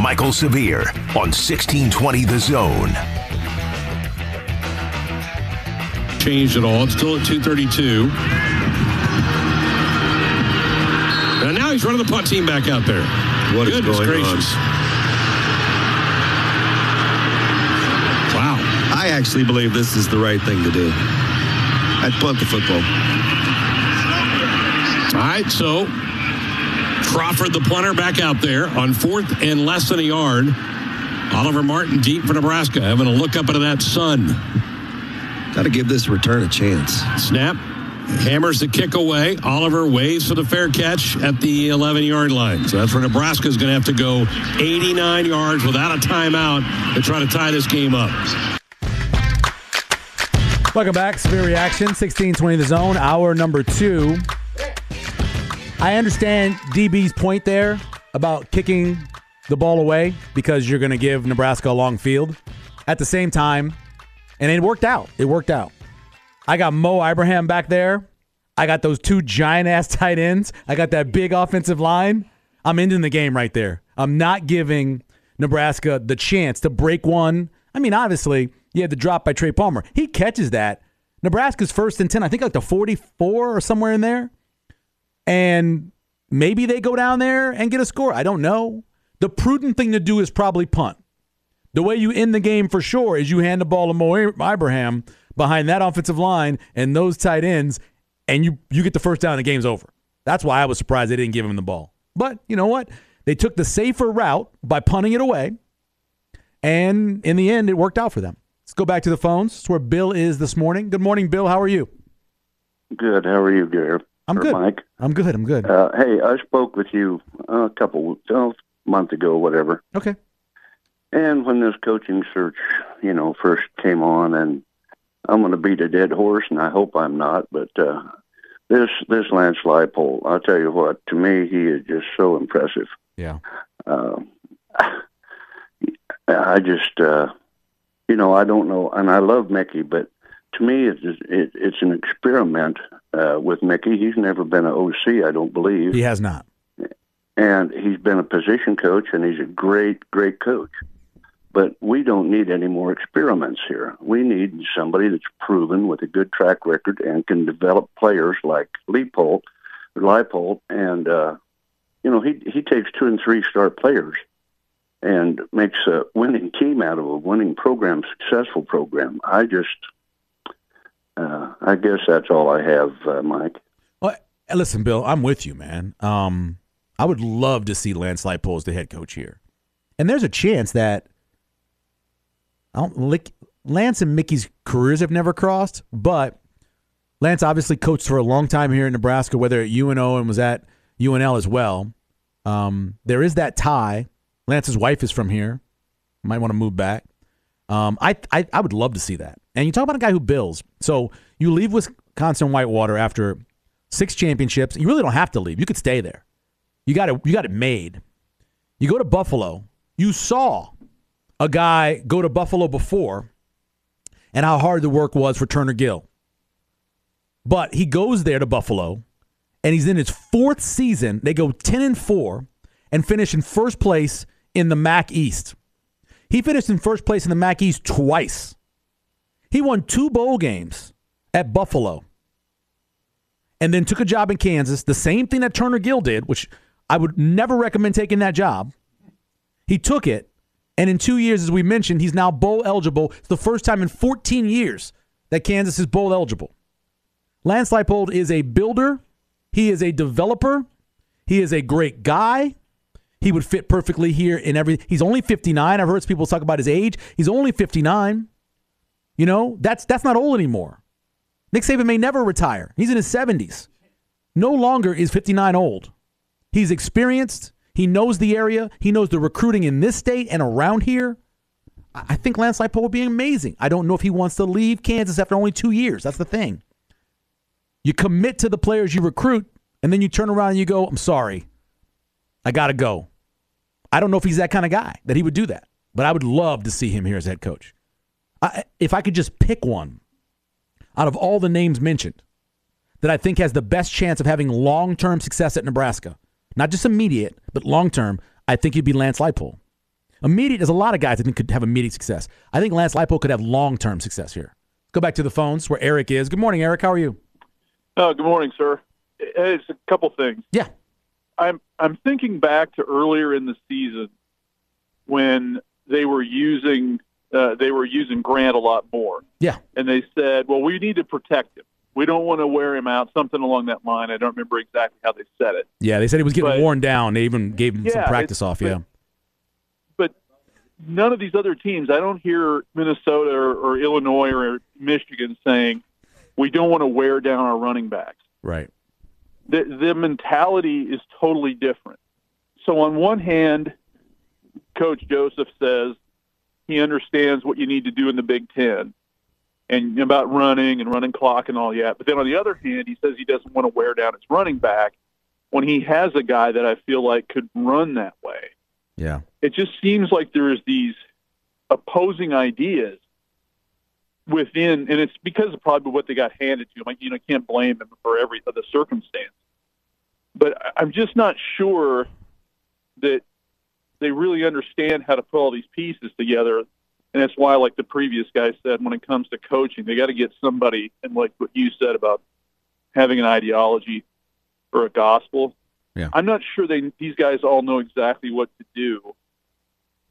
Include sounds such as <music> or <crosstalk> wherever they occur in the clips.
Michael Severe on 1620 The Zone. Changed at all. It's still at 232. And now he's running the punt team back out there. What is Goodness going gracious. Wow. I actually believe this is the right thing to do. I'd punt the football. All right, so Crawford, the punter, back out there on fourth and less than a yard. Oliver Martin deep for Nebraska, having a look up into that sun. Got to give this return a chance. Snap, hammers the kick away. Oliver waves for the fair catch at the 11 yard line. So that's where Nebraska is going to have to go 89 yards without a timeout to try to tie this game up. Welcome back. Severe reaction 16 20 The Zone, hour number two. I understand DB's point there about kicking the ball away because you're going to give Nebraska a long field. At the same time, and it worked out. It worked out. I got Mo Ibrahim back there. I got those two giant ass <laughs> tight ends. I got that big offensive line. I'm ending the game right there. I'm not giving Nebraska the chance to break one. I mean, obviously, you had the drop by Trey Palmer. He catches that. Nebraska's first and 10, I think like the 44 or somewhere in there. And maybe they go down there and get a score. I don't know. The prudent thing to do is probably punt. The way you end the game for sure is you hand the ball to Mo Ibrahim behind that offensive line and those tight ends, and you you get the first down. and The game's over. That's why I was surprised they didn't give him the ball. But you know what? They took the safer route by punting it away, and in the end, it worked out for them. Let's go back to the phones. That's where Bill is this morning. Good morning, Bill. How are you? Good. How are you, Gary? I'm good. Mike. I'm good. I'm good. Uh, hey, I spoke with you uh, a couple, oh, month ago, whatever. Okay. And when this coaching search, you know, first came on, and I'm going to beat a dead horse, and I hope I'm not, but uh, this this Lance Leipold, I'll tell you what, to me, he is just so impressive. Yeah. Uh, <sighs> I just, uh, you know, I don't know, and I love Mickey, but to me, it's it, it's an experiment uh, with Mickey. He's never been an OC, I don't believe He has not. and he's been a position coach and he's a great great coach but we don't need any more experiments here we need somebody that's proven with a good track record and can develop players like Leipold Leipold and uh you know he he takes two and three star players and makes a winning team out of a winning program successful program i just uh i guess that's all i have uh, mike Well, listen, Bill, I'm with you, man. Um, I would love to see Lance Leipold as the head coach here, and there's a chance that I don't lick, Lance and Mickey's careers have never crossed, but Lance obviously coached for a long time here in Nebraska, whether at UNO and was at UNL as well. Um, there is that tie. Lance's wife is from here. Might want to move back. Um, I, I I would love to see that. And you talk about a guy who bills. So you leave Wisconsin Whitewater after six championships. You really don't have to leave. You could stay there. You got it. You got it made. You go to Buffalo. You saw a guy go to Buffalo before, and how hard the work was for Turner Gill. But he goes there to Buffalo, and he's in his fourth season. They go ten and four, and finish in first place in the MAC East. He finished in first place in the MAC East twice. He won two bowl games at Buffalo and then took a job in Kansas, the same thing that Turner Gill did, which I would never recommend taking that job. He took it, and in two years, as we mentioned, he's now bowl eligible. It's the first time in 14 years that Kansas is bowl eligible. Lance Leipold is a builder, he is a developer, he is a great guy. He would fit perfectly here in every. He's only 59. I've heard people talk about his age. He's only 59. You know, that's that's not old anymore. Nick Saban may never retire. He's in his 70s. No longer is 59 old. He's experienced. He knows the area. He knows the recruiting in this state and around here. I think Lance Leipold would be amazing. I don't know if he wants to leave Kansas after only two years. That's the thing. You commit to the players you recruit, and then you turn around and you go, I'm sorry. I got to go. I don't know if he's that kind of guy that he would do that, but I would love to see him here as head coach. I, if I could just pick one out of all the names mentioned that I think has the best chance of having long term success at Nebraska, not just immediate, but long term, I think it'd be Lance Leipold. Immediate, there's a lot of guys that think could have immediate success. I think Lance Leipold could have long term success here. Go back to the phones where Eric is. Good morning, Eric. How are you? Oh, good morning, sir. It's a couple things. Yeah. I'm I'm thinking back to earlier in the season when they were using uh, they were using Grant a lot more. Yeah. And they said, well, we need to protect him. We don't want to wear him out. Something along that line. I don't remember exactly how they said it. Yeah, they said he was getting But- worn down. They even gave him some practice off. but- Yeah. But none of these other teams, I don't hear Minnesota or, or Illinois or Michigan saying we don't want to wear down our running backs. Right. the the mentality is totally different. So on one hand, Coach Joseph says he understands what you need to do in the Big Ten and about running and running clock and all that. But then on the other hand, he says he doesn't want to wear down his running back when he has a guy that I feel like could run that way. Yeah. It just seems like there's these opposing ideas within, and it's because of probably what they got handed to him. Like, you know, I can't blame him for every other circumstance. But I- I'm just not sure that they really understand how to put all these pieces together. And that's why, like the previous guy said, when it comes to coaching, they got to get somebody, and like what you said about having an ideology or a gospel. Yeah. I'm not sure they these guys all know exactly what to do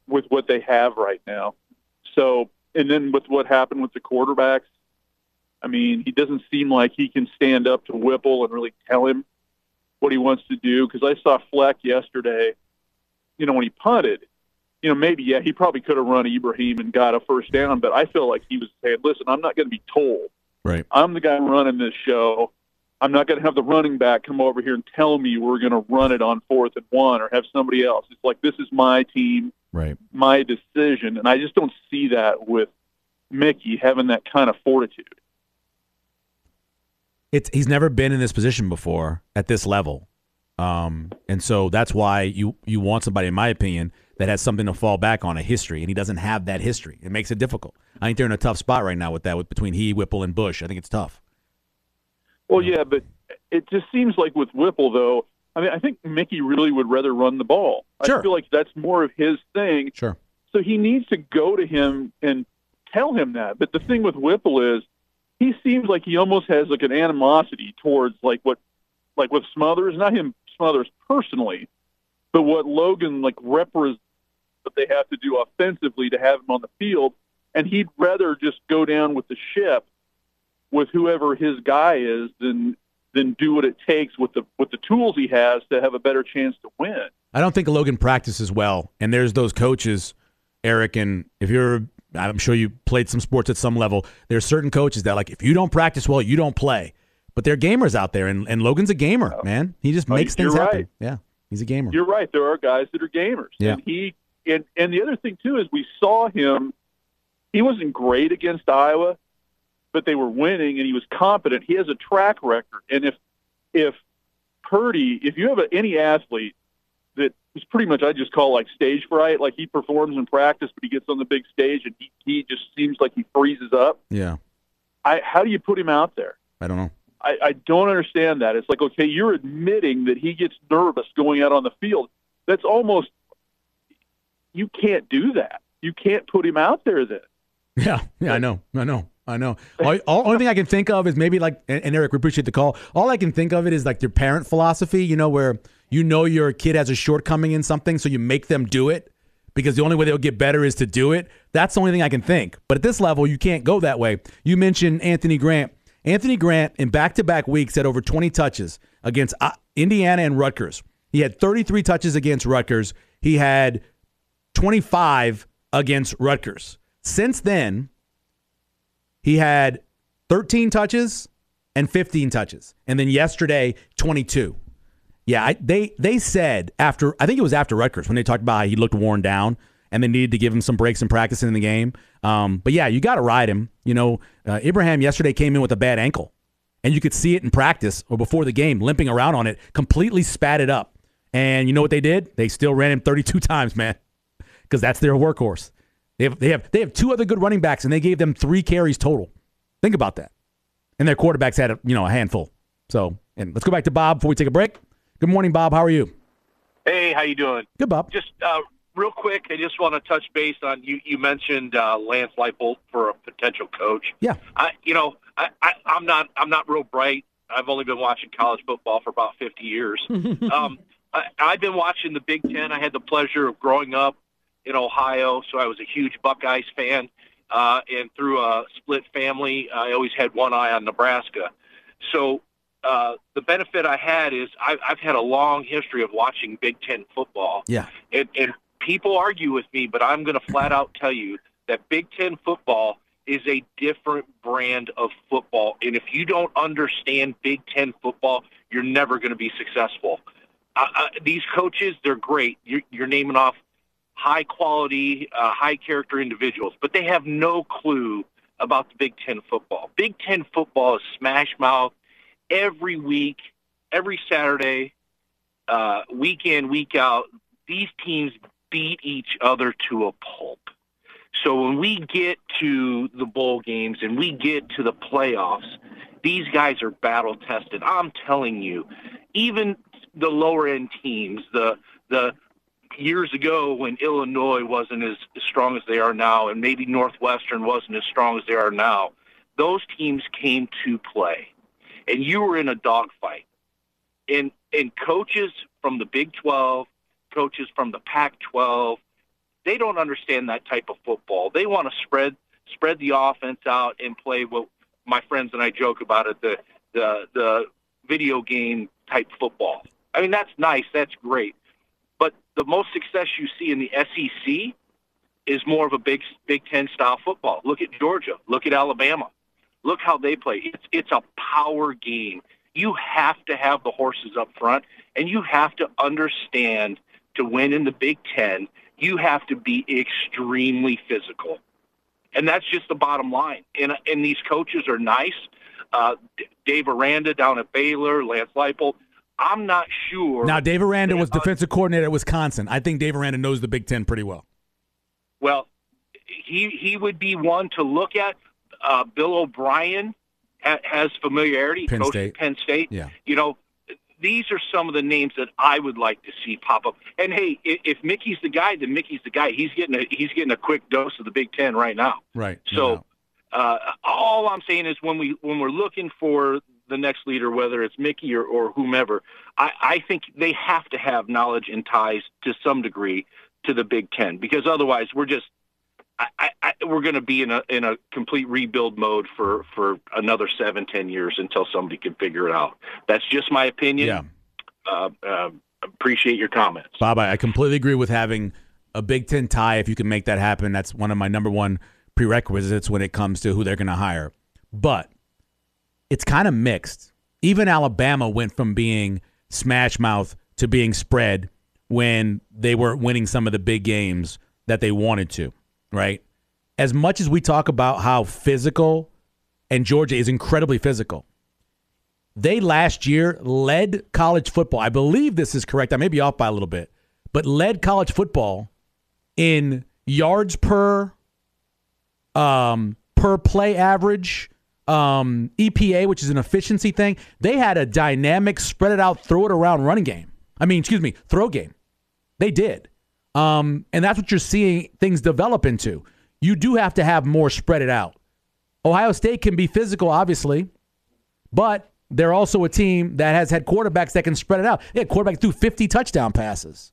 with what they have right now. So, and then with what happened with the quarterbacks, I mean, he doesn't seem like he can stand up to Whipple and really tell him what he wants to do. Because I saw Fleck yesterday, you know, when he punted, you know, maybe yeah, he probably could have run Ibrahim and got a first down, but I feel like he was saying, "Listen, I'm not going to be told. Right. I'm the guy running this show. I'm not going to have the running back come over here and tell me we're going to run it on fourth and one or have somebody else. It's like this is my team, Right. my decision, and I just don't see that with Mickey having that kind of fortitude. It's he's never been in this position before at this level. Um, and so that's why you you want somebody, in my opinion, that has something to fall back on, a history, and he doesn't have that history. It makes it difficult. I think they're in a tough spot right now with that, with between he, Whipple, and Busch. I think it's tough. Well, yeah, but it just seems like with Whipple, though. I mean, I think Mickey really would rather run the ball. Sure. I feel like that's more of his thing. Sure. So he needs to go to him and tell him that. But the thing with Whipple is he seems like he almost has like an animosity towards like what like with Smothers, not him Smothers personally, but what Logan like represents that they have to do offensively to have him on the field. And he'd rather just go down with the ship with whoever his guy is than than do what it takes with the with the tools he has to have a better chance to win. I don't think Logan practices well, and there's those coaches, Eric, and if you're, I'm sure you played some sports at some level. There's certain coaches that like if you don't practice well, you don't play. But they're gamers out there, and, and Logan's a gamer, oh. man. He just Oh, makes things you're happen. Yeah, he's a gamer. You're right. There are guys that are gamers. Yeah. And he and and the other thing too is we saw him. He wasn't great against Iowa, but they were winning and he was competent. He has a track record. And if if Purdy, if you have a, any athlete that is pretty much I just call like stage fright, like he performs in practice, but he gets on the big stage and he, he just seems like he freezes up. yeah, I how do you put him out there? I don't know. I, I don't understand that. It's like, okay, you're admitting that he gets nervous going out on the field. That's almost you can't do that. You can't put him out there then. <laughs> Yeah, yeah, I know, I know, I know. All, <laughs> all only thing I can think of is maybe like, and, and Eric, we appreciate the call. All I can think of it is like your parent philosophy, you know, where you know your kid has a shortcoming in something, so you make them do it because the only way they'll get better is to do it. That's the only thing I can think. But at this level, you can't go that way. You mentioned Anthony Grant. Anthony Grant in back-to-back weeks had over 20 touches against uh, Indiana and Rutgers. He had 33 touches against Rutgers. He had 25 against Rutgers. Since then, he had 13 touches and 15 touches. And then yesterday, 22. Yeah, I, they they said after I think it was after Rutgers when they talked about he looked worn down and they needed to give him some breaks in practice in the game. Um, but yeah, you got to ride him. You know, uh, Ibrahim yesterday came in with a bad ankle, and you could see it in practice or before the game, limping around on it, completely spat it up. And you know what they did? They still ran him 32 <laughs> times, man, because that's their workhorse. They have they have they have two other good running backs, and they gave them three carries total. Think about that. And their quarterbacks had a, you know a handful. So, and let's go back to Bob before we take a break. Good morning, Bob. How are you? Hey, how you doing? Good, Bob. Just uh, real quick, I just want to touch base on you. You mentioned uh, Lance Leipold for a potential coach. Yeah. I, you know, I, I, I'm not, I'm not real bright. I've only been watching college football for about 50 years. <laughs> um, I, I've been watching the Big Ten. I had the pleasure of growing up in Ohio, so I was a huge Buckeyes fan. Uh, and through a split family, I always had one eye on Nebraska. So uh, the benefit I had is I, I've had a long history of watching Big Ten football. Yeah. And, and people argue with me, but I'm going to flat out tell you that Big Ten football is a different brand of football. And if you don't understand Big Ten football, you're never going to be successful. Uh, uh, these coaches, they're great. You're, you're naming off high quality, uh, high character individuals, but they have no clue about the Big Ten football. Big Ten football is smash mouth every week, every Saturday, uh, week in, week out. These teams beat each other to a pulp. So when we get to the bowl games and we get to the playoffs, these guys are battle tested. I'm telling you, even the lower end teams, the the years ago when Illinois wasn't as strong as they are now, and maybe Northwestern wasn't as strong as they are now, those teams came to play, and you were in a dogfight. And and coaches from the Big 12, coaches from the Pac-12, they don't understand that type of football. They want to spread spread the offense out and play what my friends and I joke about it the the the video game type football. I mean that's nice, that's great. But the most success you see in the SEC is more of a big Big 10 style football. Look at Georgia, look at Alabama. Look how they play. It's it's a power game. You have to have the horses up front and you have to understand to win in the Big 10 you have to be extremely physical. And that's just the bottom line. And, and these coaches are nice. Uh, Dave Aranda down at Baylor, Lance Leipold. I'm not sure. Now, Dave Aranda was defensive coordinator at Wisconsin. I think Dave Aranda knows the Big Ten pretty well. Well, he he would be one to look at. Uh, Bill O'Brien ha- has familiarity. Penn State. Penn State. Yeah. You know, these are some of the names that I would like to see pop up. And hey, if, if Mickey's the guy, then Mickey's the guy. He's getting a he's getting a quick dose of the Big Ten right now. Right. So, doubt. uh, all I'm saying is when we when we're looking for the next leader, whether it's Mickey or, or whomever, I, I think they have to have knowledge and ties to some degree to the Big Ten because otherwise we're just I, we're going to be in a in a complete rebuild mode for for another seven ten years until somebody can figure it out. That's just my opinion. yeah. Uh, uh, appreciate your comments. Bob, I I completely agree with having a Big Ten tie. If you can make that happen, that's one of my number one prerequisites when it comes to who they're going to hire. But it's kind of mixed. Even Alabama went from being smash mouth to being spread when they weren't winning some of the big games that they wanted to, right? As much as we talk about how physical, and Georgia is incredibly physical, they last year led college football. I believe this is correct. I may be off by a little bit, but led college football in yards per um, per play average, um, EPA, which is an efficiency thing. They had a dynamic, spread it out, throw it around running game. I mean, excuse me, throw game. They did. Um, and that's what you're seeing things develop into. You do have to have more spread it out. Ohio State can be physical, obviously, but they're also a team that has had quarterbacks that can spread it out. They had quarterbacks threw 50 touchdown passes.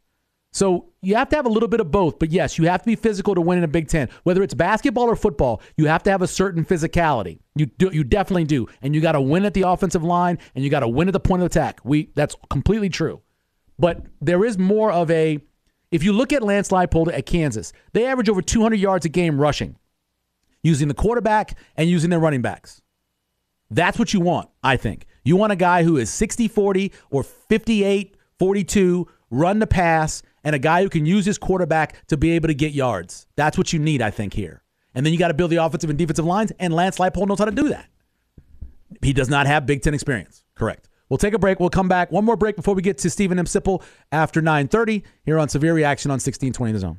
So you have to have a little bit of both. But yes, you have to be physical to win in a Big Ten. Whether it's basketball or football, you have to have a certain physicality. You do, you definitely do, and you got to win at the offensive line, and you got to win at the point of attack. We that's completely true. But there is more of a. If you look at Lance Leipold at Kansas, they average over 200 yards a game rushing, using the quarterback and using their running backs. That's what you want, I think. You want a guy who is 60 40 or 58 42, run the pass, and a guy who can use his quarterback to be able to get yards. That's what you need, I think, here. And then you got to build the offensive and defensive lines, and Lance Leipold knows how to do that. He does not have Big Ten experience. Correct. We'll take a break. We'll come back. One more break before we get to Steven M. Sipple after 9.30 here on Severe Reaction on 1620 The Zone.